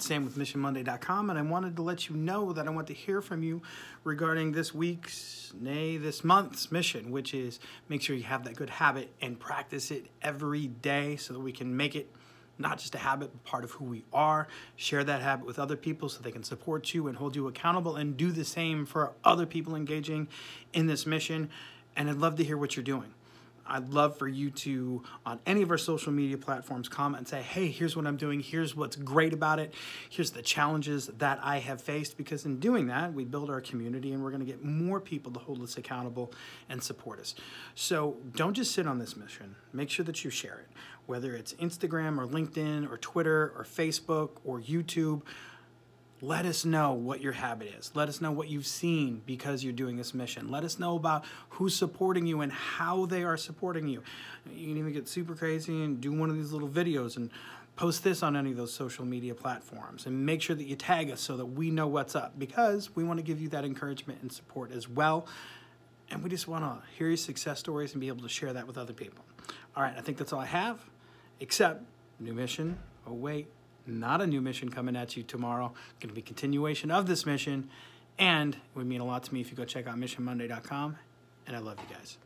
Sam with MissionMonday.com, and I wanted to let you know that I want to hear from you regarding this week's, nay, this month's mission, which is make sure you have that good habit and practice it every day so that we can make it not just a habit, but part of who we are. Share that habit with other people so they can support you and hold you accountable, and do the same for other people engaging in this mission. And I'd love to hear what you're doing. I'd love for you to, on any of our social media platforms, comment and say, hey, here's what I'm doing. Here's what's great about it. Here's the challenges that I have faced. Because in doing that, we build our community and we're going to get more people to hold us accountable and support us. So don't just sit on this mission. Make sure that you share it, whether it's Instagram or LinkedIn or Twitter or Facebook or YouTube let us know what your habit is. Let us know what you've seen because you're doing this mission. Let us know about who's supporting you and how they are supporting you. You can even get super crazy and do one of these little videos and post this on any of those social media platforms and make sure that you tag us so that we know what's up because we want to give you that encouragement and support as well. And we just want to hear your success stories and be able to share that with other people. All right, I think that's all I have, except new mission. Oh, wait not a new mission coming at you tomorrow. It's going to be continuation of this mission, and it would mean a lot to me if you go check out missionmonday.com. And I love you guys.